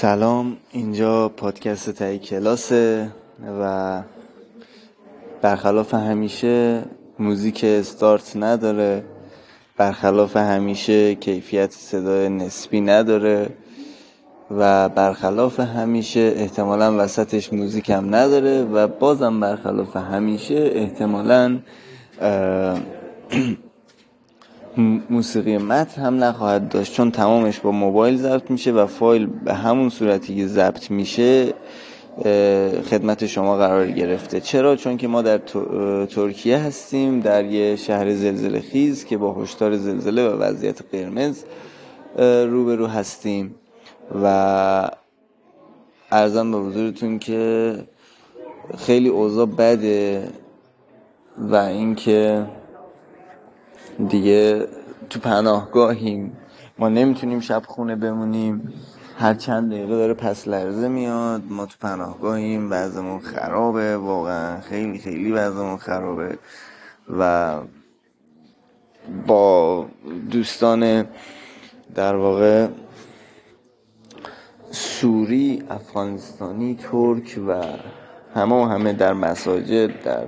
سلام اینجا پادکست تایی کلاسه و برخلاف همیشه موزیک استارت نداره برخلاف همیشه کیفیت صدای نسبی نداره و برخلاف همیشه احتمالا وسطش موزیک هم نداره و بازم برخلاف همیشه احتمالا موسیقی متن هم نخواهد داشت چون تمامش با موبایل ضبط میشه و فایل به همون صورتی که ضبط میشه خدمت شما قرار گرفته. چرا؟ چون که ما در ترکیه هستیم در یه شهر زلزله خیز که با هشدار زلزله و وضعیت قرمز روبرو هستیم. و ارزم به حضورتون که خیلی اوضاع بده و اینکه دیگه تو پناهگاهیم. ما نمی‌تونیم شب خونه بمونیم. هر چند دقیقه داره پس لرزه میاد. ما تو پناهگاهیم. وضعمون خرابه. واقعا خیلی خیلی وضعمون خرابه. و با دوستان در واقع سوری افغانستانی ترک و همه و همه در مساجد در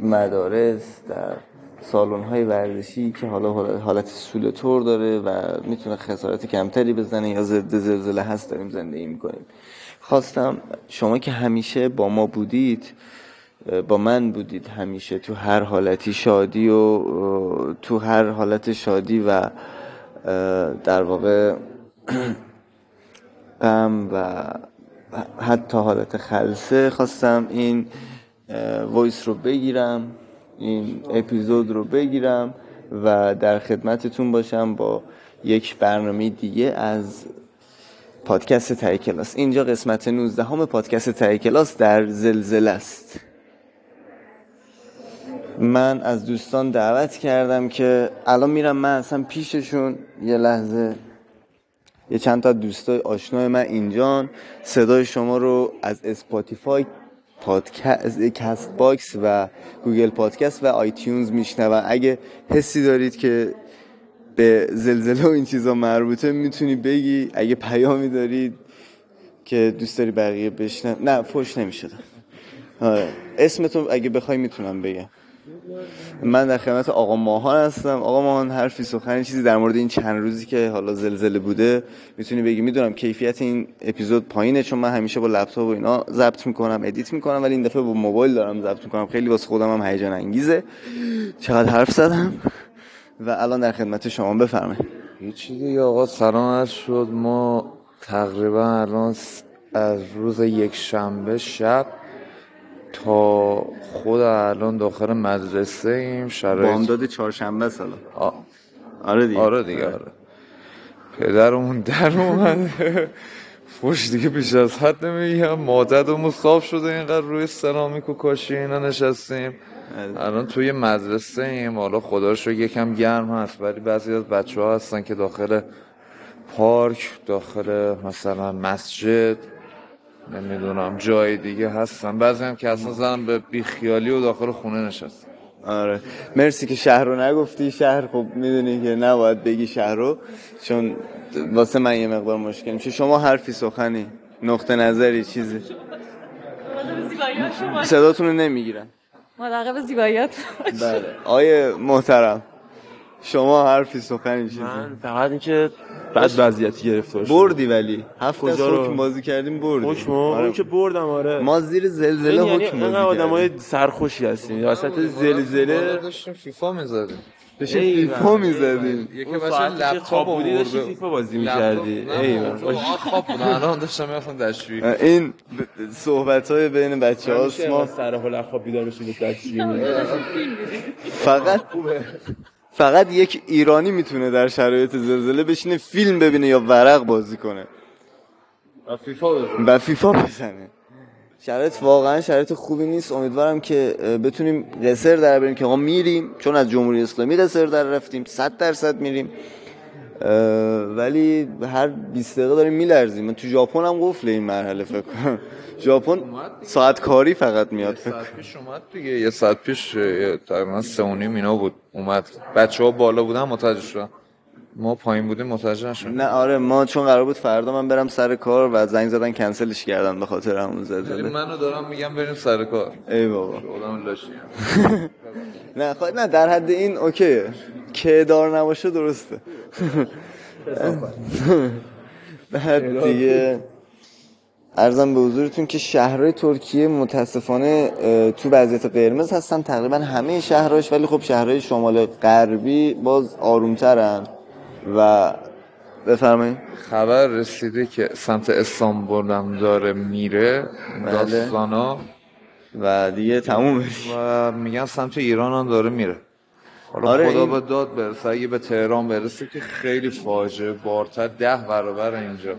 مدارس در سالن های ورزشی که حالا حالت سولتور داره و می‌تونه خسارت کمتری بزنه یا ضد زلزله هست داریم زندگی می‌کنیم. خواستم شما که همیشه با ما بودید با من بودید همیشه تو هر حالتی شادی و تو هر حالت شادی و در واقع غم و حتی حالت خلسه خواستم این voice رو بگیرم. این اپیزود رو بگیرم و در خدمتتون باشم با یک برنامه دیگه از پادکست ته کلاس. اینجا قسمت 19 هم پادکست ته کلاس در زلزله است. من از دوستان دعوت کردم که الان میرم من اصلا پیششون یه لحظه یه چند تا دوستای آشنای من اینجان. صدای شما رو از Spotify پادکست Castbox و Google Podcast و iTunes میشنون. اگه حسی دارید که به زلزله و این چیزا مربوطه می‌تونی بگی. اگه پیامی دارید که دوست داری بقیه بشنن نه فوش نمیشه آره. اسمتون اگه بخوای می‌تونم بگم. من در خدمت آقا ماهان هستم. آقا ماهان حرفی سخنی چیزی در مورد این چند روزی که حالا زلزله بوده می‌تونی بگی. می‌دونم کیفیت این اپیزود پایینه چون من همیشه با لپتاپ و اینا ضبط می‌کنم edit می‌کنم ولی این دفعه با موبایل دارم ضبط می‌کنم. خیلی واسه خودم هم هیجان انگیزه. چقدر حرف زدم؟ و الان در خدمت شما بفرمایید. هیچی دیگه آقا سلام شد. ما تقریبا الان از روز یک شنبه شب تا خود الان داخل مدرسه ایم شرایط بامداد چهارشنبه سالا آ... آره دیگه. آره دیگه آره. پدرمون در اومده فوش دیگه بیش از حد نمیگم. مادرمون صاف شده اینقدر روی سرامیک و کاشی اینا نشستیم. الان توی مدرسه ایم. حالا خدا رو یکم گرم هست ولی بعضی از بچه ها هستن که داخل پارک داخل مثلا مسجد نمی‌دونم. جای دیگه هستن بعضی هم که اصلا زنم به بیخیالی و داخل خونه نشست آره. مرسی که شهر رو نگفتی. شهر خب می‌دونی که نباید بگی شهر رو چون واسه من یه مقدار مشکل میشه. شما حرفی سخنی نقطه نظری چیزی. صداتون رو نمی‌گیرن. مراقب زیباییات بله. آیه محترم. شما حرفی سخنی چیزی؟ من فقط اینکه بعد وضعیتی گرفته باشه بردی ولی. هفت کجا رو؟ حکم بازی کردیم بردی. حکم آره. اون که بردم آره. ما زیر زلزله یعنی حکم بازی آدمای کردیم. سرخوشی هستیم. وسط زلزله داشتیم فیفا می‌زدیم. بشه ای فیفا می‌زدیم. یکی که لپتاپ بودی داشتی. فیفا بازی می‌کردی. ای خواب بودم الان داشتم می‌رفتم دستشویی. این صحبت های بین بچه هاست همیشه ما سر حال خواب بیدار بشید دستشویی فقط فقط یک ایرانی می‌تونه در شرایط زلزله بشینه فیلم ببینه یا ورق بازی کنه. فیفا و فیفا بزنه. شرایط واقعا شرایط خوبی نیست. امیدوارم که بتونیم قصر در بریم که ما میریم. چون از جمهوری اسلامی قصر در رفتیم. 100 درصد میریم. ولی هر 20 دقیقه داریم میلرزیم. من تو ژاپن هم قفل این مرحله فکر کنم. ژاپن ساعت کاری فقط میاد. ساعت پیش اومد دیگه. یه ساعت پیش یه تقریبا سه و نیم اینا بود. اومد. بچه ها بالا بودن متوجه شدن. ما پایین بودیم متوجه نشدیم نه آره ما چون قرار بود فردا من برم سر کار و زنگ زدن کنسلش کردن به خاطر همون ولی زلزله منو دارم میگم بریم سر کار. ای بابا. نه خواهد نه در حد این اوکیه. که دار نباشه درسته. بعد دیگه ارزم به حضورتون که شهرهای ترکیه متاسفانه تو وضعیت قرمز هستن. تقریبا همه شهرهاش ولی خب شهرهای شمال غربی باز آرومترن. و بفرمایید. خبر رسیده که سمت استانبول هم داره میره بله. داستانا. و دیگه تموم و میگن سمت ایران هم داره میره. حالا آره، خدا این- به داد برسه اگه به تهران برسه که خیلی فاجعه بارتر ده برابر اینجا.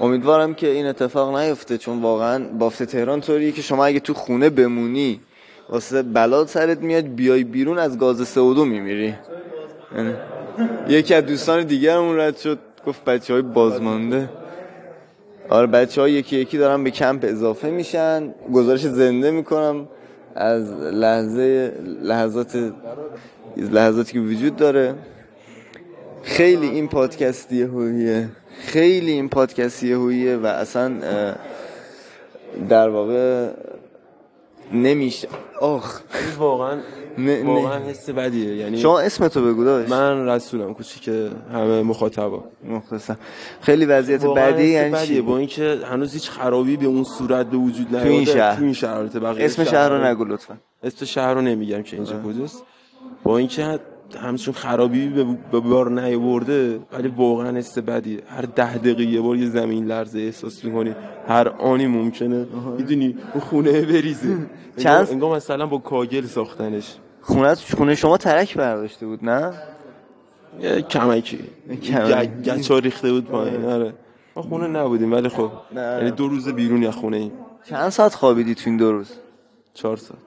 امیدوارم که این اتفاق نیفته چون واقعا بافت تهران طوریه که شما اگه تو خونه بمونی واسه بلاد سرت میاد بیای بیرون از گاز CO2 میمیری. یعنی یکی از دوستان دیگرمون رد شد گفت بچه های بازمانده. آره بچه ها یکی یکی دارن به کمپ اضافه میشن گزارش زنده می‌کنم. از لحظه لحظات لحظاتی که وجود داره. خیلی این پادکست یهوییه خیلی این پادکست یهوییه و اصلا در واقع نمیشه. آخ. واقعا واقعا حس بدیه. یعنی شما اسمتو بگو داشت من رسولم کوچیک همه مخاطبا. مختصر خیلی وضعیت بدی یعنی؟ با اینکه هنوز هیچ خرابی به اون صورت به وجود نیومده این شهر. تو این بقیه اسم شهر رو نگو لطفا. اسم شهر رو نمیگم که اینجا کجاست. با اینکه همچون خرابی به بار نیورده ولی واقعا حس بدیه. هر ده دقیقه یه بار یه زمین لرزه احساس می‌کنی هر آنی ممکنه. می‌دونی اون خونه بریزه. چند- انگار مثلا با کاگل ساختنش. خونه خونه شما ترک برداشته بود نه؟ یه کمکی. گچا ریخته بود پایین آره. ما خونه نبودیم ولی خب. یعنی دو روز بیرون یا خونه ایم. چند ساعت خوابیدی تو این دو روز؟ چهار ساعت.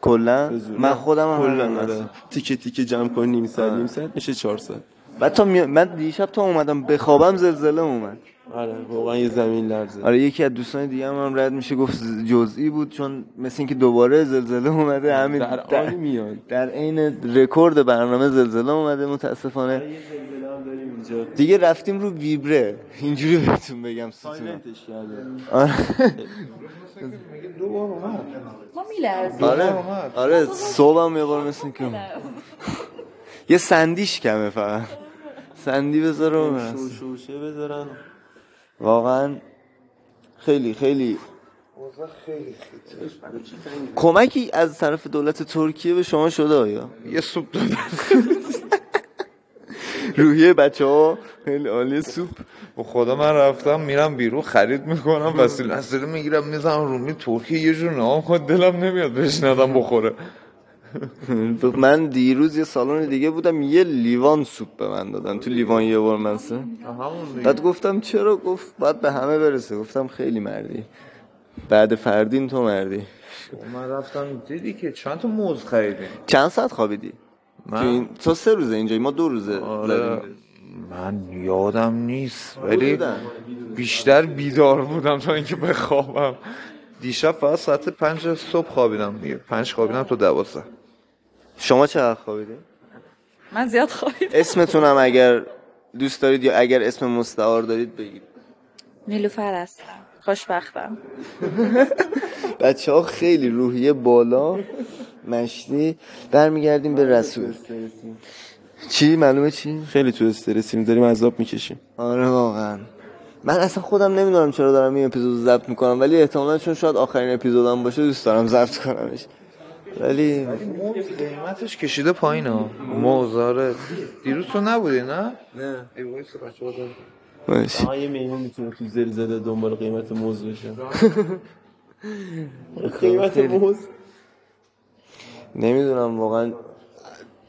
کلا. من خودم هم کلا آره. تیکه تیکه جمع کنی نیم ساعت نیم ساعت میشه چهار ساعت. بعد تا می... من دیشب تا اومدم بخوابم زلزله اومد. آره واقعا یه زمین لرزه. آره یکی از دوستان دیگه هم, هم رد میشه گفت جزئی بود چون مثل اینکه دوباره زلزله اومده همین در آنی میاد. در عین رکورد برنامه زلزله اومده متاسفانه. دیگه رفتیم رو ویبره. اینجوری بهتون بگم سایلنتش کرده. آره. ما میلرزیم. آره. آره صبحم یه بار مثل که یه سندیش کمه فقط. سندی بذاره و بس. شوشه بذارن. واقعا خیلی خیلی کمکی از طرف دولت ترکیه به شما شده آیا؟ یه سوپ دادن. روحیه بچه ها خیلی عالی سوپ. به خدا من رفتم میرم بیرون خرید می‌کنم وسیله وسیله می‌گیرم می‌زنم رومی ترکیه یه جور نام خود دلم نمیاد بهش ندم بخوره. من دیروز یه سالن دیگه بودم یه لیوان سوپ به من دادن. تو لیوان یه بار منسه بعد گفتم چرا گفت؟ باید به همه برسه. گفتم خیلی مردی. بعد فردین تو مردی. من رفتم دیدی که چند تا موز خریدیم چند ساعت خوابیدی؟ من؟ تو, سه روزه اینجایی ما دو روزه آره. من یادم نیست ولی. بیشتر بیدار بودم تا اینکه بخوابم. دیشب فقط ساعت پنج صبح خوابیدم دیگه. پنج خوابیدم تو دوازده. شما چقدر خوابیدی من زیاد خوابیدم. اسمتونم اگر دوست دارید یا اگر اسم مستعار دارید بگید. نیلوفر هستم. خوشبختم. بچه ها خیلی روحیه بالا مشتی. برمیگردیم به رسول. چی؟ معلومه چی؟ خیلی تو استرسیم داریم عذاب می‌کشیم. آره واقعا. من اصلا خودم نمی‌دونم چرا دارم این اپیزود رو ضبط می‌کنم ولی احتمالا چون شاید آخرین اپیزودم باشه دوست دارم ضبط کنمش. ولی قیمتش کشیده پایین ها. موزاره دیروز تو نبودی نه؟ نه. ای دارن. باشه آقا یه میمون می‌تونه تو زلزله دنبال قیمت موز بشه. قیمت موز. نمی‌دونم واقعا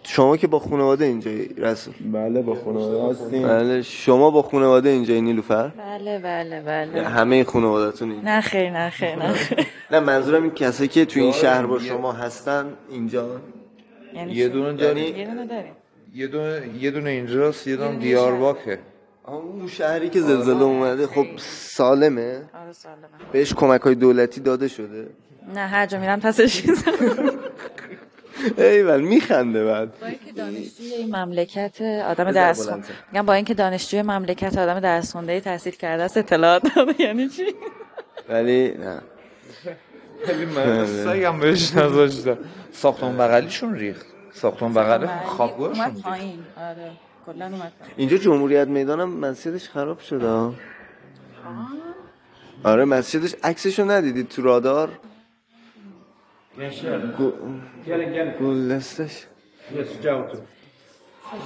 شما که با خانواده اینجایی رسول. بله با خانواده هستیم. بله شما با خانواده اینجایی نیلوفر؟ بله بله بله. همه خانواده‌تون اینجا. نه خیر نه خیر نه خیر. نه منظورم این کسایی که تو این شهر با شما هستن اینجا. یعنی یه چی؟ دونه داریم یه دونه داریم. یه دونه یه دونه اینجاست یه دونه دیارباکه اون شهری که زلزله اومده خب سالمه. آره سالمه. بهش کمک های دولتی داده شده. نه هر جا میرم پسش ایول میخنده بعد. با اینکه دانشجوی این مملکت آدم درس. میگم با اینکه دانشجوی مملکت آدم درس خونده تحصیل کرده است اطلاعات داره یعنی چی؟ ولی نه. خیلی من سگم بهش نذاشتم. ساختمون بغلیشون ریخت. ساختمون بغل خوابگاهشون اومد ریخت. پایین. آره کلا اومد اینجا جمهوریت می‌دانم مسجدش خراب شده. آره مسجدش عکسشو ندیدید تو رادار؟ Gençler. Gelin gelin. Gullesteş. Yes, cevap.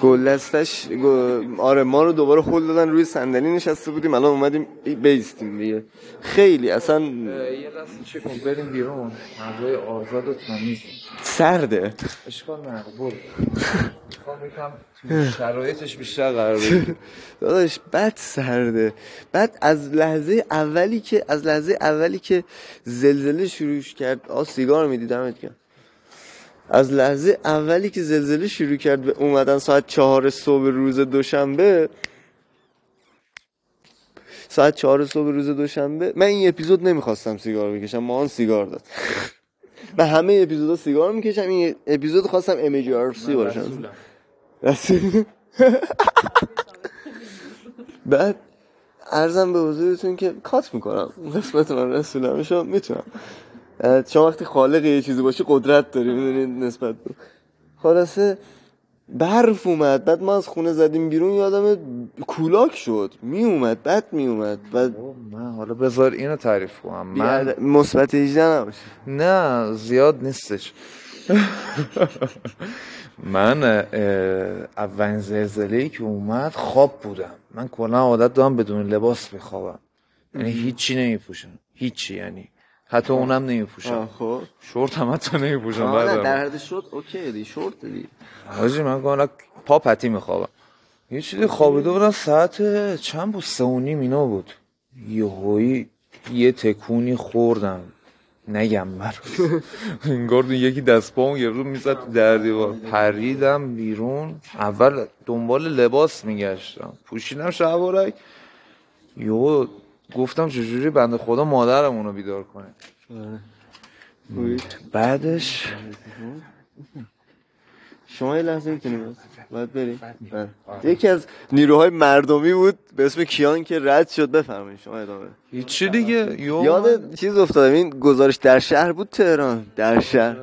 گلدستش گو- آره ما رو دوباره خل دادن روی صندلی نشسته بودیم الان اومدیم بیستیم دیگه. خیلی اصلا یه دست چه کن بریم بیرون. هوای آزاد و تمیز. سرده. اشکال برو. می‌خوام یکم تو شرایطش بیشتر قرار داداش بد سرده. بعد از لحظه اولی که از لحظه اولی که زلزله شروع کرد آ سیگار میدی دمت گرم از لحظه اولی که زلزله شروع کرد به اومدن ساعت چهار صبح روز دوشنبه. ساعت چهار صبح روز دوشنبه. من این اپیزود نمی‌خواستم سیگار بکشم ما سیگار داد. من همه اپیزودا سیگار می‌کشم. این اپیزود خواستم امجرسی باشم. رسول. بعد ارزم به حضورتون که کات می‌کنم. قسمت من رسولم شما می‌تونم. شما وقتی خالق یه چیزی باشی قدرت داری می‌دونید نسبت به خلاصه برف اومد بعد ما از خونه زدیم بیرون یادم کولاک شد. می اومد بعد می اومد و من حالا بذار اینو تعریف کنم. من مثبت 18 نباشه. نه زیاد نیستش. من اولین زلزله ای که اومد خواب بودم. من کلا عادت دارم بدون لباس بخوابم. یعنی هیچی نمیپوشم. هیچی یعنی حتی اونم نمیپوشم. خب. شورت هم حتی نمیپوشم آه، بعدم در حد شد اوکی دی شورت دی حاجی من کلا پا پتی میخوابم. یه چیزی خوابیده بودم ساعت چند بود؟ سه و نیم اینا بود. یهویی یه تکونی خوردم. نگم بر انگار یکی دست پامو گرفت می‌زد در دیوار. پریدم بیرون. اول دنبال لباس میگشتم. پوشیدم شلوارک یهو گفتم چجوری بنده خدا مادرمون رو بیدار کنه. بعدش شما یه لحظه می‌تونی بس. باید بریم بله. یکی از نیروهای مردمی بود به اسم کیان که رد شد. بفرمایید شما ادامه. هیچی دیگه. یاد چیز افتادم. این گزارش در شهر بود تهران. در شهر.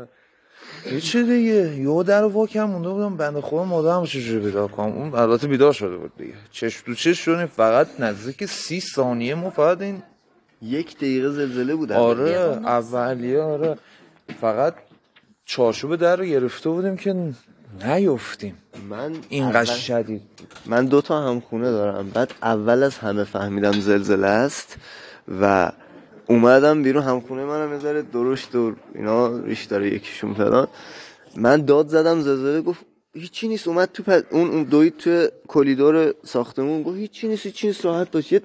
چه دیگه؟ یه در واکم مونده بودم بنده خدا مادرم چجوری بیدار کنم؟ اون البته بیدار شده بود دیگه. چش تو چش شدیم فقط نزدیک سی ثانیه ما فقط این یک دقیقه زلزله بود آره اولیه آره. فقط چارچوب در رو گرفته بودیم که نیفتیم. من اینقدر اول- شدید. من دو تا هم خونه دارم. بعد اول از همه فهمیدم زلزله است و اومدم بیرون همخونه منم یه ذره درشت و اینا ریش داره یکیشون فلان. من داد زدم زلزله گفت هیچی نیست اومد تو پد... اون دوید تو کلیدور ساختمون گفت هیچی نیست هیچی نیست راحت باش. یه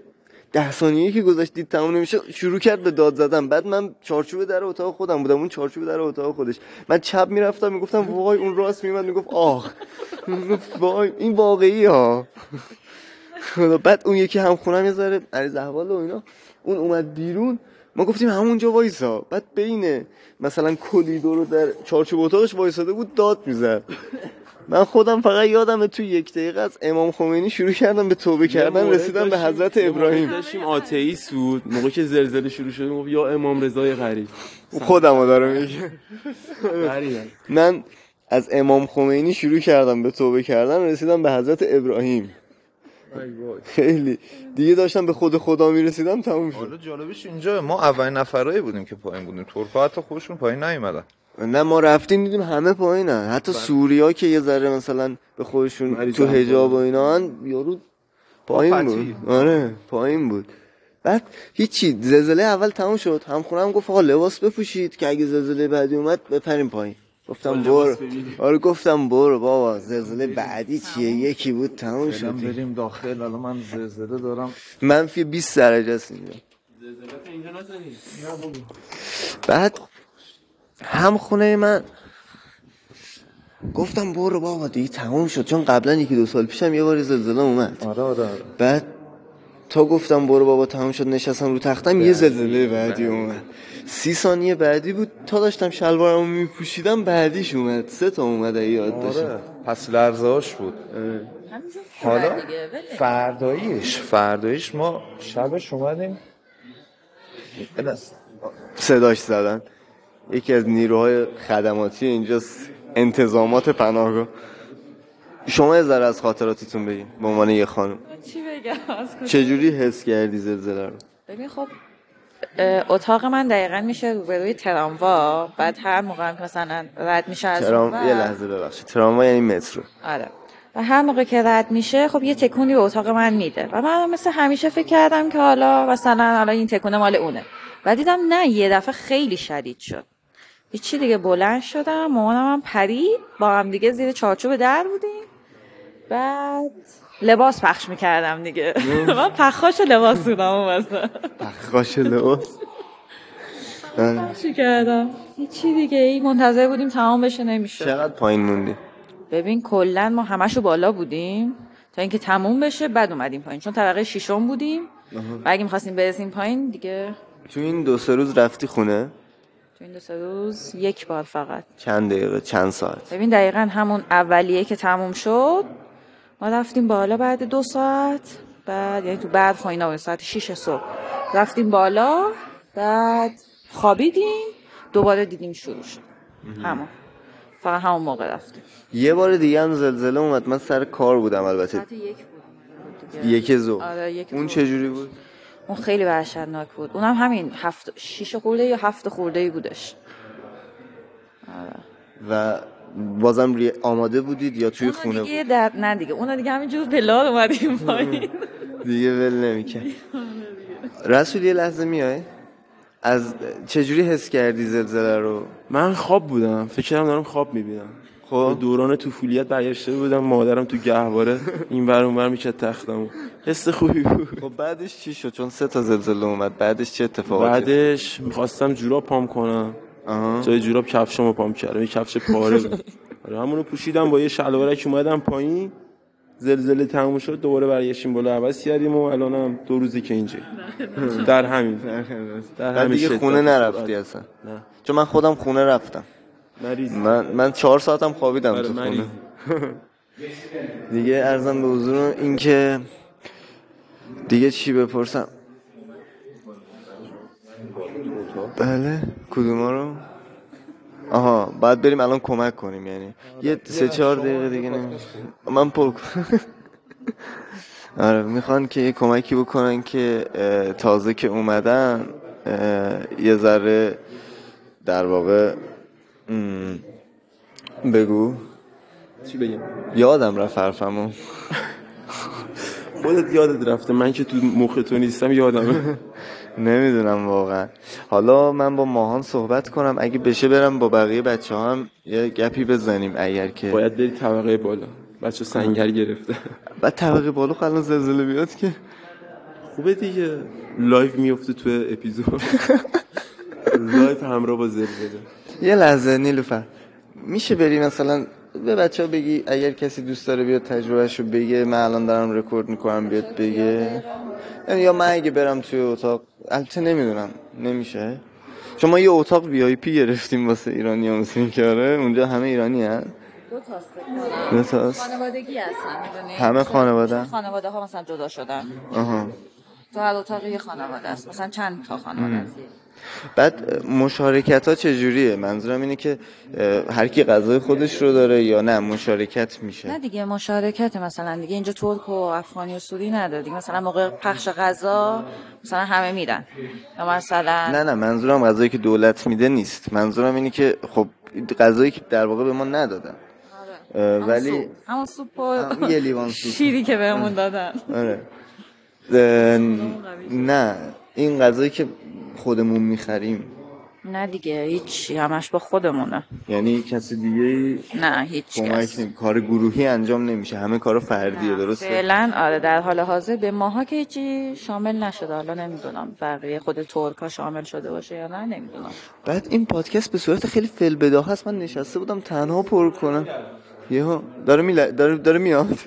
ده ثانیه که گذاشت دید تموم نمیشه شروع کرد به داد زدن. بعد من چارچوب در اتاق خودم بودم اون چارچوب در اتاق خودش. من چپ می‌رفتم می‌گفتم وای اون راست میومد می‌گفت آخ. وای این واقعی ها. خدا بعد اون یکی هم خونم یه ذره عریض احوال و اینا اون اومد بیرون. ما گفتیم همونجا وایسا. بعد بین مثلا کلیدور رو در چارچوب اتاقش وایساده بود داد می‌زد. من خودم فقط یادمه تو یک دقیقه از امام خمینی شروع کردم به توبه کردن رسیدم به حضرت ابراهیم. داشتیم آتئیست بود موقعی که زلزله شروع شد گفت یا امام رضای غریب. خودم رو داره میگه. من از امام خمینی شروع کردم به توبه کردن رسیدم به حضرت ابراهیم. خیلی. دیگه داشتم به خود خدا می‌رسیدم تموم شد. حالا جالبش اینجا ما اولین نفرایی بودیم که پایین بودیم. ترکا حتی خودشون پایین نیومدن. نه ما رفتیم دیدیم همه پایینن. حتی سوریا که یه ذره مثلا به خودشون تو هم حجاب و اینا هن، یارو پایین. بود. آره پایین بود. بعد هیچی زلزله اول تموم شد. همخونم گفت آقا لباس بپوشید که اگه زلزله بعدی اومد بپریم پایین. گفتم برو. آره گفتم برو بابا زلزله بعدی چیه؟ یکی بود تموم شد بریم داخل الان من زلزله دارم. منفی 20 درجه است اینجا. بعد هم خونه من گفتم برو بابا دیگه تموم شد. چون قبلا یکی دو سال پیشم یه بار زلزله اومد. آره آره آره. بعد تا گفتم برو بابا تمام شد نشستم رو تختم یه زلزله بعدی اومد. سی ثانیه بعدی بود تا داشتم شلوارمو میپوشیدم بعدیش اومد. سه تا اومد یاد آره. پس لرزهاش بود. حالا فرداییش فرداییش ما شبش اومدیم. صداش زدن. یکی از نیروهای خدماتی اینجاست انتظامات پناهگاه. شما یه ذره از خاطراتتون بگین به عنوان یه خانم. چی بگم؟ چجوری حس کردی زلزله رو؟ ببین خب اتاق من دقیقا میشه روبروی تراموا بعد هر موقع مثلا رد میشه از ترام یه لحظه ببخشید. تراما یعنی مترو. آره. و هر موقع که رد میشه خب یه تکونی به اتاق من میده. و من مثل همیشه فکر کردم که حالا مثلا حالا این تکونه مال اونه. و دیدم نه یه دفعه خیلی شدید شد. هیچی دیگه بلند شدم مامانم هم پرید با هم دیگه زیر چارچوب در بودیم. بعد لباس پخش می‌کردم دیگه. من پخاش لباس بودم اون. پخاش لباس؟ آره. پخش کردم هیچی دیگه ای؟ منتظر بودیم تمام بشه نمی‌شد. چقدر پایین موندی؟ ببین کلا ما همشو بالا بودیم. تا اینکه تموم بشه بعد اومدیم پایین. چون طبقه ششم بودیم. و اگه می‌خواستیم برسیم پایین دیگه تو این دو سه روز رفتی خونه؟ تو این دو سه روز یک بار فقط. چند دقیقه؟ چند ساعت؟ ببین دقیقا همون اولیه که تموم شد ما رفتیم بالا بعد دو ساعت بعد یعنی تو و اینا بود ساعت 6 صبح. رفتیم بالا بعد خوابیدیم دوباره دیدیم شروع شد. همون. فقط همون موقع رفتیم. یه بار دیگه هم زلزله اومد من سر کار بودم البته. ساعت یک بود. دیگه. یک زو آره، یک اون. چجوری بود؟ اون خیلی وحشتناک بود. اونم همین هفت شیش خورده یا هفت خورده ای بودش. و بازم ری... آماده بودید یا توی خونه دیگه بود؟ در... نه دیگه اونو دیگه همینجور پلار اومدیم پایین. دیگه ول نمی‌کرد. رسول یه لحظه میای؟ از چجوری حس کردی زلزله رو؟ من خواب بودم. فکر کردم دارم خواب می‌بینم. خب. خب دوران طفولیت برگشته بودم مادرم تو گهواره این ور اون ور می‌کرد تختمو. حس خوبی بود. خب بعدش چی شد؟ چون سه تا زلزله اومد بعدش چه اتفاقاتی؟ بعدش می‌خواستم جوراب پام کنم. جای جوراب کفشمو پام کردم. یه کفش پاره بود. آره همونو پوشیدم با یه شلوارک اومدم پایین. زلزله تموم شد دوباره برگشتیم بالا. عوض کردیم و الانم دو روزی که اینجا. در همین. در همین دیگه. خونه نرفتی اصلا. نه. چون من خودم خونه رفتم. مریض من من چهار ساعتم خوابیدم آره، تو. خونه. دیگه ارزم به حضور اینکه دیگه چی بپرسم؟ بله. کدوما رو؟ آها باید بریم الان کمک کنیم یعنی. یه سه چهار دقیقه دیگه نمیشه من پر کنم آره می‌خوان که یه کمکی بکنن که تازه که اومدن یه ذره در واقع بگو. چی بگم؟ یادم رفت حرفمو. خودت یادت رفته من که تو مخ تو نیستم یادمه. نمی‌دونم واقعا. حالا من با ماهان صحبت کنم. اگه بشه برم با بقیه بچه هم یه گپی بزنیم اگر که. باید بری طبقه بالا. بچه سنگر گرفته. بعد طبقه بالا خب الان زلزله بیاد که. خوبه دیگه. live میفته تو اپیزود. live همراه با زلزله. یه لحظه نیلوفر. میشه بری مثلا به بچه ها بگی اگر کسی دوست داره بیاد تجربهش رو بگه؟ من الان دارم رکورد می‌کنم بیاد بگه. یا من اگه برم توی اتاق البته نمی‌دونم نمیشه. چون ما یه اتاق VIP گرفتیم واسه ایرانی ها مثل که آره اونجا همه ایرانی هست دو تاست دو تاست. خانوادگی هستن می‌دونی؟ همه خانواده. خانواده ها مثلا جدا شدن. آها. تو هر اتاقی یه خانواده است. مثلا چند تا خانواده است بعد مشارکت ها چجوریه؟ منظورم اینه که هر کی غذای خودش رو داره یا نه مشارکت میشه؟ نه دیگه مشارکت مثلا دیگه. اینجا ترک و افغانی و سوری نداره دیگه مثلا موقع پخش غذا مثلا همه میرن. یا مثلا نه نه منظورم غذایی که دولت میده نیست. منظورم اینه که خب غذایی که در واقع به ما ندادن. همون ولی. همون سوپ هم یه لیوان سوپ. شیری که بهمون دادن. آره. نه. این غذایی که خودمون می‌خریم. نه دیگه هیچی همش با خودمونه. یعنی کسی دیگه نه هیچ کس. کار گروهی انجام نمیشه همه کار فردیه درسته؟ فعلا آره در حال حاضر. به ماها که هیچی شامل نشده حالا نمی‌دونم بقیه خود ترکا شامل شده باشه یا نه نمی‌دونم. بعد این پادکست به صورت خیلی فی‌البداهه است من نشسته بودم تنها پر کنم. یهو داره میل... داره داره میاد.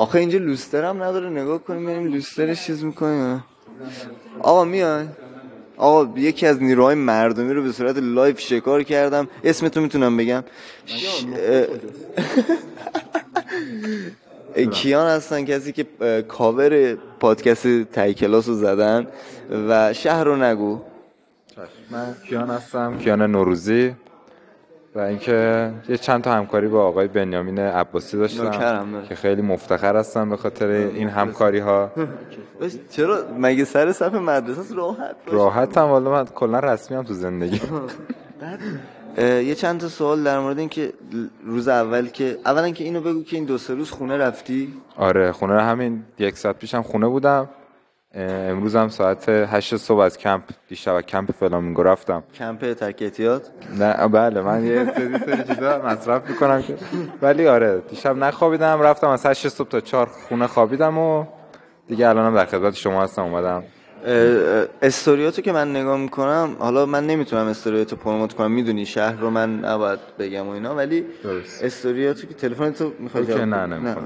آخه اینجا لوستر هم نداره. نگاه کنیم بریم لوسترش چیز می‌کنیم. آقا میای. آقا یکی از نیروهای مردمی رو به صورت live شکار کردم. اسمتو می‌تونم بگم. ش... کیان هستن کسی که کاور پادکست تای کلاس رو زدن و شهر رو نگو. من کیان هستم. کیان نوروزی. و اینکه یه چند تا همکاری با آقای بنیامین عباسی داشتم. که خیلی مفتخر هستم به خاطر این همکاری ها چرا؟ مگه سر صف مدرسه راحت باش. راحتم والا من کلا رسمی هم تو زندگی. یه چند تا سوال در مورد اینکه روز اول که اولا که اینو بگو که این دو سه روز خونه رفتی؟ آره خونه همین یک ساعت پیشم خونه بودم. امروز هم ساعت هشت صبح از کمپ دیشب کمپ فلامینگو رفتم. کمپ ترک احتیاط نه بله من یه سری سری چیزا مصرف می‌کنم. که ولی آره دیشب نخوابیدم رفتم از هشت صبح تا چهار خونه خوابیدم و دیگه الانم در خدمت شما هستم اومدم. استوریاتو که من نگاه می‌کنم حالا من نمی‌تونم استوریاتو promote کنم می‌دونی شهر رو من نباید بگم و اینا ولی درست. استوریاتو که تلفن تو می‌خوای okay، جواب نه،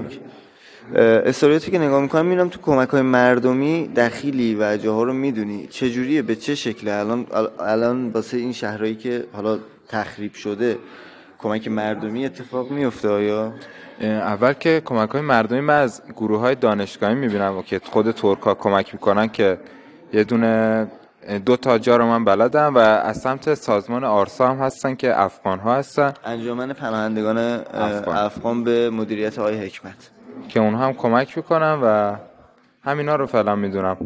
استوریاتو که نگاه می‌کنم می‌بینم تو کمک های مردمی دخیلی و جاها رو می‌دونی. چجوریه؟ به چه شکله؟ الان الان واسه این شهرهایی که حالا تخریب شده کمک مردمی اتفاق میفته آیا؟ اول که کمک های مردمی من از گروه های دانشگاهی می‌بینم که خود ترکا کمک می‌کنن که یه دونه دو تا جا رو من بلدم و از سمت سازمان آرسا هم هستن که افغان ها هستن. انجمن پناهندگان اه، افغان. افغان به مدیریت آقای حکمت. که اونها هم کمک می‌کنن و همینا رو فعلا می‌دونم.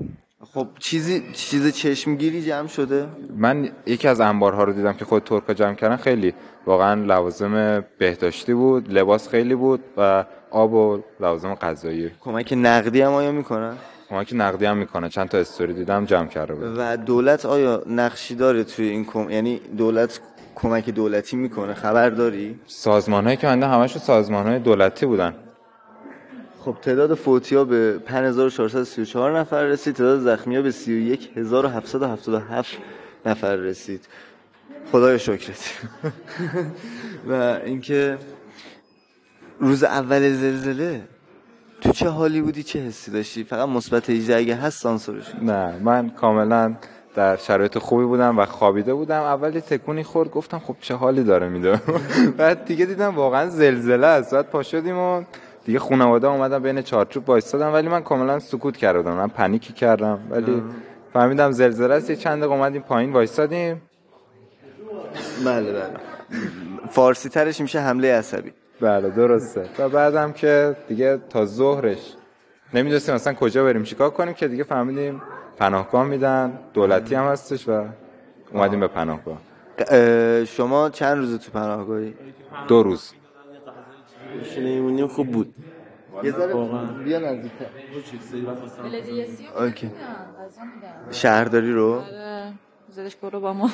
خب چیزی چیز چشمگیری جمع شده؟ من یکی از انبارها رو دیدم که خود ترکا جمع کردن خیلی واقعا لوازم بهداشتی بود لباس خیلی بود و آب و لوازم غذایی. کمک نقدی هم آیا می‌کنن؟ کمک نقدی هم می‌کنه. چند تا استوری دیدم جمع کرده بود. و دولت آیا نقشی داره توی این کم... یعنی دولت کمک دولتی می‌کنه؟ خبر داری؟ سازمان هایی که منده همشون سازمان های دولتی بودن. خب تعداد فوتی ها به 5434 نفر رسید. تعداد زخمی ها به 31777 نفر رسید. خدای شکرت. و اینکه روز اول زلزله تو چه حالی بودی؟ چه حسی داشتی؟ فقط مثبت 18 اگه هست سانسورش نه من کاملا در شرایط خوبی بودم و خوابیده بودم. اول یه تکونی خورد گفتم خب چه حالی داره میده. بعد دیگه دیدم واقعا زلزله است. بعد پا شدیم و دیگه خانواده اومدن بین چارچوب وایسادم ولی من کاملا سکوت کردم من پنیکی کردم. ولی فهمیدم زلزله است یه چند دقیقه اومدیم پایین وایسادیم بله بله. فارسی ترش میشه حمله عصبی. بله درسته. و بعدم که دیگه تا ظهرش نمی‌دونستیم اصلا کجا بریم چیکار کنیم که دیگه فهمیدیم پناهگاه میدن دولتی هم هستش و اومدیم به پناهگاه. اه، شما چند روز تو پناهگاهی؟ دو روز. نمیمونیم خوب بود. یه ذره بیا نزدیکتر. اوکی شهرداری رو؟ زدش برو با ما.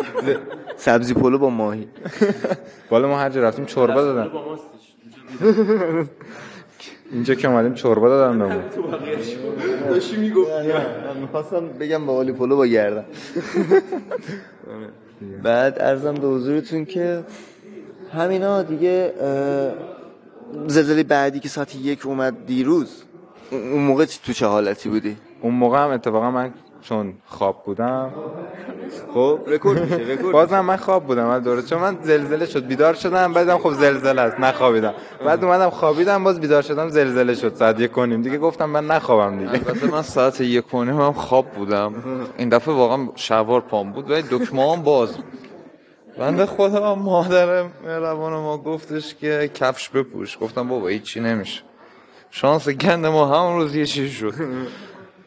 سبزی پلو با ماهی. بالا ما هر جا رفتیم چوربا دادن. اینجا که اومدیم چوربا دادن بهمون داشتی می‌گفت می‌خواستم بگم باقالی پلو با گردن بعد عرضم به حضورتون که همینا دیگه زلزله بعدی که ساعت یک اومد دیروز اون موقع تو چه حالتی بودی؟ اون موقع هم اتفاقا من چون خواب بودم. خب رکورد میشه رکورد بازم من خواب بودم من دوره چون من زلزله شد بیدار شدم بعدم خب زلزله است نخوابیدم. بعد اومدم خوابیدم باز بیدار شدم زلزله شد ساعت یک کنیم دیگه گفتم من نخوابم دیگه. البته من ساعت یک و نیم هم خواب بودم. این دفعه واقعا شلوار پام بود ولی دکمه هم باز بنده خدا مادر مهربان ما گفتش که کفش بپوش. گفتم بابا هیچی نمیشه. شانس گند ما همون روز یه چیز شد.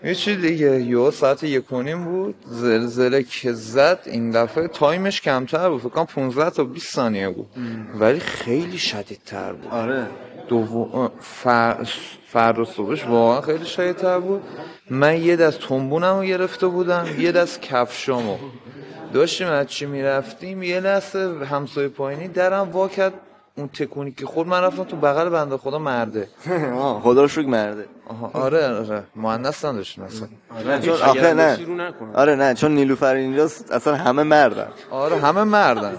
یه چی دیگه یه ساعت یک و نیم بود. زلزله که زد این دفعه تایمش کمتر بود. فکر کنم 15 تا 20 ثانیه بود. ولی خیلی شدیدتر بود. آره. دوم فر... فردا صبحش واقعا خیلی شدیدتر بود. من یه دست تنبونم رو گرفته بودم یه دست کفشامو. داشتیم از چی می‌رفتیم؟ یه لحظه همسایه پایینی درم وا کرد. اون تکونی که خود من رفتم تو بغل بنده خدا مرده. آه، خدا رو شکر مرده. آره آره. مهندس نداشتیم اصلا. چون آخه نه. آره نه چون نیلوفر اینجاست اصلا همه مردن. آره همه مردن.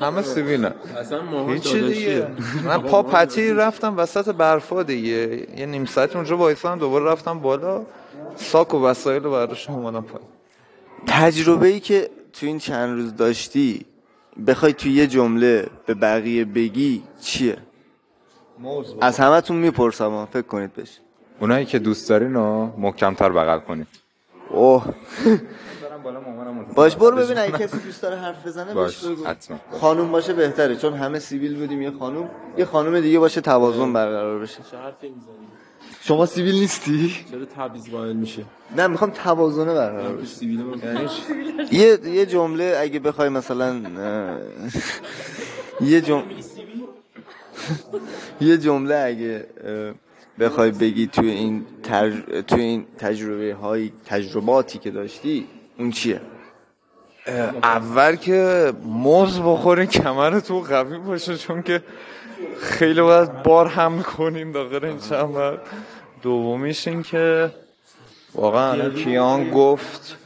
همه سیویلن اصلا هیچی دیگه. من پا پتی رفتم وسط برفا دیگه. یه نیم ساعت اونجا وایسادم دوباره رفتم بالا. ساک و وسایل رو برداشتم اومدم پایین. تجربه ای که تو این چند روز داشتی بخوای تو یه جمله به بقیه بگی چیه؟ از همتون می‌پرسم ها، فکر کنید بشه اونایی که دوست دارین رو محکمتر بغل کنید اوه. باش برو ببین اگه کسی دوست داره حرف بزنه باش بگو. حتما. خانوم باشه بهتره چون همه سیبیل بودیم یه خانوم یه خانوم دیگه باشه توازن برقرار بشه. چه حرفی می‌زنی؟ شما سیبیل نیستی؟ چرا تبعیض قائل میشه نه می‌خوام توازنه برقرار تو بشه سیبیل ما یه یه جمله اگه بخوای مثلا یه جمله یه جمله اگه بخوای بگی توی این. توی این تجربه های تجرباتی که داشتی اون چیه؟ اول که موز بخورین کمر تو قوی باشه چون که خیلی باید بار هم کنین داخل این چند دومیش این که واقعا الان کیان گفت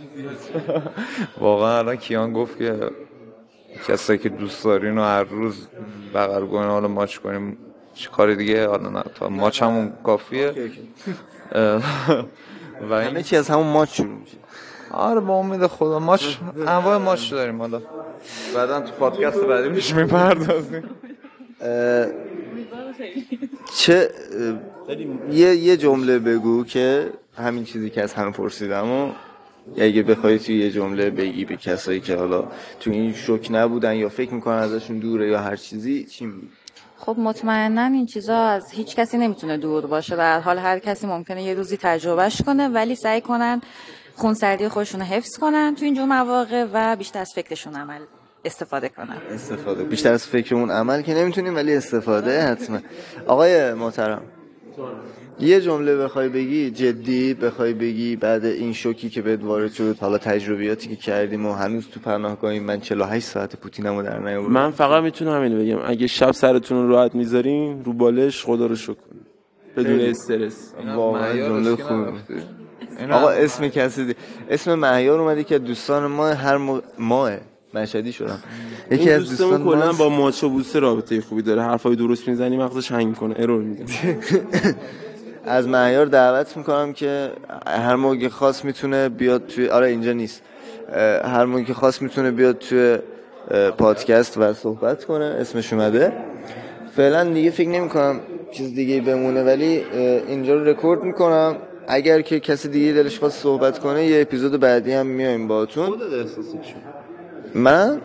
واقعا الان کیان گفت که کسایی که دوست دارین و هر روز بغل کنین حالا ماچ کنیم چه کاری دیگه؟ حالا نه تا ماچ همون کافیه. و همه چی از همون ماچ شروع میشه. آره با امید خدا. ماچ انواع ماچ داریم حالا. بعدا تو پادکست بعدی میش می‌پردازیم. چه یه یه جمله بگو که همین چیزی که از همه پرسیدم و اگه بخوای توی یه جمله بگی به کسایی که حالا تو این شوک نبودن یا فکر می‌کنن ازشون دوره یا هر چیزی چی میگی؟ خب مطمئنا این چیزا از هیچ کسی نمی‌تونه دور باشه. هر حال هر کسی ممکنه یه روزی تجربهش کنه ولی سعی کنن خونسردی خودشون رو حفظ کنن تو اینجور مواقع و بیشتر از فکرشون عمل. استفاده کنن استفاده. بیشتر از فکرمون عمل که نمی‌تونیم ولی استفاده حتما. آقای محترم. یه جمله بخوای بگی جدی بخوای بگی بعد این شوکی که بهت وارد شد حالا تجربیاتی که کردیم و هنوز تو پناهگاهیم من 48 ساعت پوتینمو در نیاوردم. من فقط می‌تونم همین بگم. اگه شب سرتون رو راحت می‌ذارین رو بالش خدا رو شکر. بدون استرس. واقعا جمله خوبی آقا اسم کسی دی... اسم مهیار اومده که دوستان ما هر م... ماه مشهدی شدم. یکی از دوستان کلا با ماچ و بوسه رابطه خوبی داره. حرفای درست می‌زنی مغزش هنگ کنه ارور میده از مهیار دعوت می‌کنم که هر موقع که خواست می‌تونه بیاد توی آره اینجا نیست. هر موقع که خواست می‌تونه بیاد توی پادکست و صحبت کنه. اسمش اومده. فعلا دیگه فکر نمی کنم چیز دیگه بمونه ولی اینجا رو رکورد می‌کنم. اگر که کسی دیگه دلش خواست صحبت کنه یه اپیزود بعدی هم میایم باهاتون. من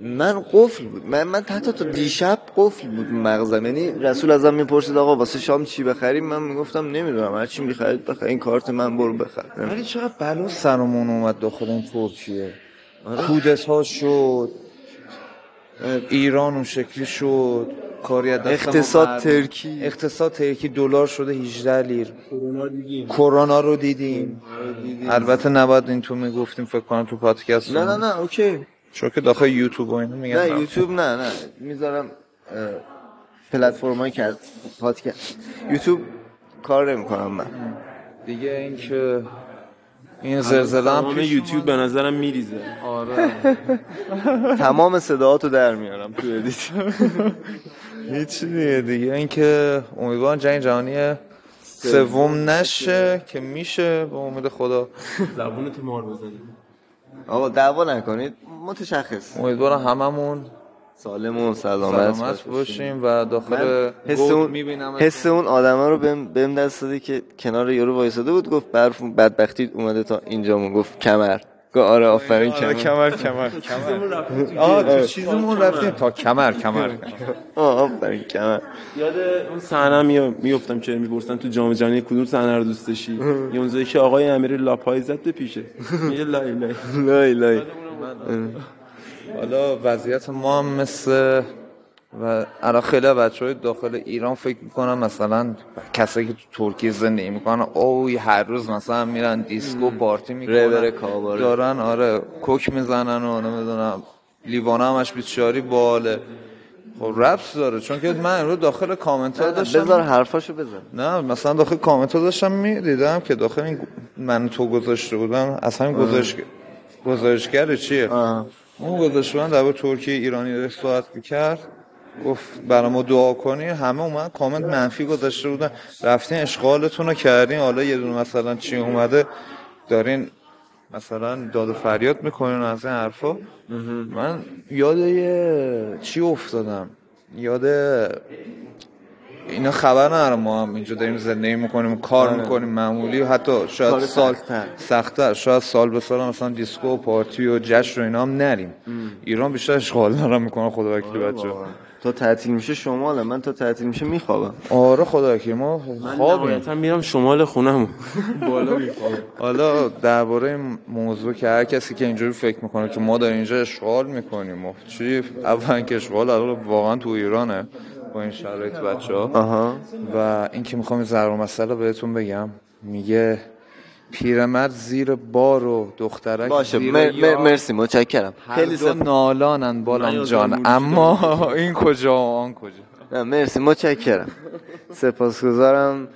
من قفل بود. من, من حتی تا دیشب قفل بود مغزم. یعنی رسول ازم می‌پرسید آقا واسه شام چی بخریم؟ من می‌گفتم نمی‌دونم هر چی می‌خرید بخر. این کارت من برو بخر. ولی چقدر بلا سرمون اومد داخل این ترکیه کودت ها شد ایران اون شکلی شد کاری اقتصاد. ترکی. اقتصاد ترکی دلار شده 18 لیر. کرونا رو دیدیم. البته نباید این تو می‌گفتیم فکر کنم تو پادکست نه نه نه اوکی. چون که داخل یوتیوب و اینا میگن نه. یوتیوب نه نه. می‌ذارم پلتفرمایی که از پادکست یوتیوب کار نمی‌کنم من. دیگه این که این زلزله هم پیش یوتیوب به نظرم میریزه. آره. تمام صداهاتو در میارم تو ادیت. هیچ دیگه دیگه اینکه امیدوارم جنگ جهانی سوم نشه که میشه. به امید خدا. زبونت مار بزنی آقا دعوا نکنید. متشخص. امیدوارم هممون سالم و سلامت, سلامت باشیم. و داخل حس اون می‌بینم حس اون آدما رو بهم بهم دست داده که کنار یارو وایساده بود گفت برف بدبختی اومده تا اینجا گفت کمر. آره آفرین کمر. کمر کمر کمر. آه تو چیزمون رفتیم تا کمر کمر. آه آفرین کمر. یاد اون صحنه می میافتم که می‌پرسن تو جام جهانی کدوم صحنه رو دوست داشتی؟ یه اونجایی که آقای امیری لاپایی زد به پیکه. میگه لای لای. لای لای. حالا وضعیت ما هم مثل و الان خیلی بچه های داخل ایران فکر می‌کنن مثلا کسایی که تو ترکیه زندگی می‌کنن اوی هر روز مثلا میرن دیسکو پارتی می‌کنن. دارن آره کوک می‌زنن و نمی‌دونم لیوان همش بیچاری باله. خب ربط داره چون که من امروز داخل کامنت ها داشتم بذار حرفاشو بزن. نه مثلا داخل کامنت ها داشتم می‌دیدم که داخل این من تو گذاشته بودم از همین گزارش گزارشگر چیه؟ آه. اون گذاشته بودن در ترکیه ایرانی داشت صحبت می‌کرد. گفت برای ما دعا کنی. همه اومد. کامنت منفی گذاشته بودن. رفتین اشغالتون رو کردین. حالا یه دونه مثلا چی اومده. دارین مثلا داد و فریاد می‌کنین از این حرفا. من یاد یه چی افتادم؟ یاد اینا خبر ندارم ما هم. اینجا داریم زندگی می‌کنیم کار می‌کنیم معمولی حتی شاید سال سخت‌تر. سختتر. شاید سال به سال مثلا دیسکو و پارتی و جشن و اینا هم نریم. ایران بیشتر اشغال دارم می‌کنه خدا وکیلی بچه تو تعطیل میشه شماله. من تا تعطیل میشه میخوابم. آره خدا وکیلی ما من خوابیم. نهایتا میرم شمال خونم بالا می‌خوام حالا درباره این موضوع که هر کسی که اینجوری فکر می‌کنه که ما در اینجا اشغال می‌کنیم و چی اول که اشغال واقعا تو ایرانه. با این شرایط بچه ها آها. و این که می‌خوام ضرب مسئله بهتون بگم. میگه پیرمرد زیر بار و دخترک باشه زیر مر- مر-. مرسی متشکرم. هر خیلی دو نالانن بالام جان اما این کجا و آن کجا. نه مرسی متشکرم. سپاسگزارم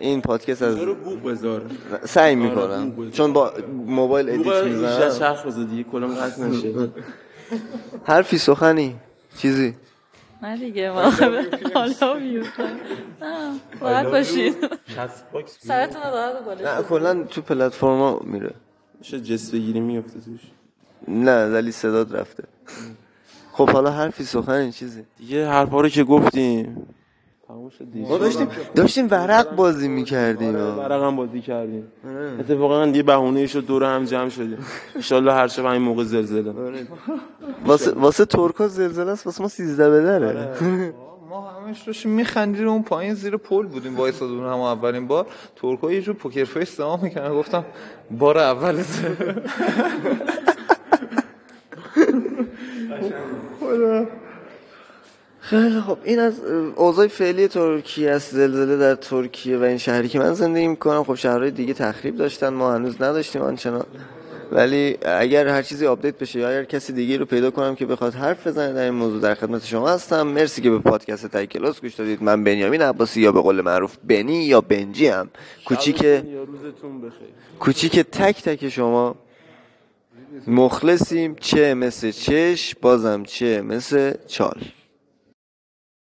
این پادکست از رو بوق بذار. سعی آره، می‌کنم. چون با موبایل ادیت می‌زنم چرخ بذار دیگه کلم قطع نشه. حرفی سخنی چیزی؟ نه دیگه ما حالا میوتن نه راحت باشین. سرتون رو راحت بالا نه کلا تو پلتفرما میره. میشه جس بگیری میفته توش. نه ولی صدات رفته. خب حالا حرفی سخنی چیزی؟ دیگه حرفا رو که گفتیم. تموم شد دیگه. ما داشتیم داشتیم ورق بازی می‌کردیم. ورق هم بازی کردیم. اتفاقا یه بهونه شد دور هم جمع شدیم. ان هر شب همین موقع زلزله. واسه واسه ترکا زلزله است واسه ما 13 بدره. ما همش داشتیم میخندیم اون پایین زیر پل بودیم وایساده بودیم هم اولین بار. ترکا یه جور poker face نگامون می‌کنن گفتم بار اول خیلی خب این از اوضاع فعلی ترکیه است زلزله در ترکیه و این شهری که من زندگی می‌کنم. خب شهرهای دیگه تخریب داشتن ما هنوز نداشتیم آنچنان. ولی اگر هر چیزی update بشه یا اگر کسی دیگه رو پیدا کنم که بخواد حرف بزنه در این موضوع در خدمت شما هستم. مرسی که به پادکست ته کلاس گوش دادید. من بنیامین عباسی یا به قول معروف بنی یا بنجی هم کوچیک کوچیک تک تک شما مخلصیم. چه مثل چش بازم چه مثل چال.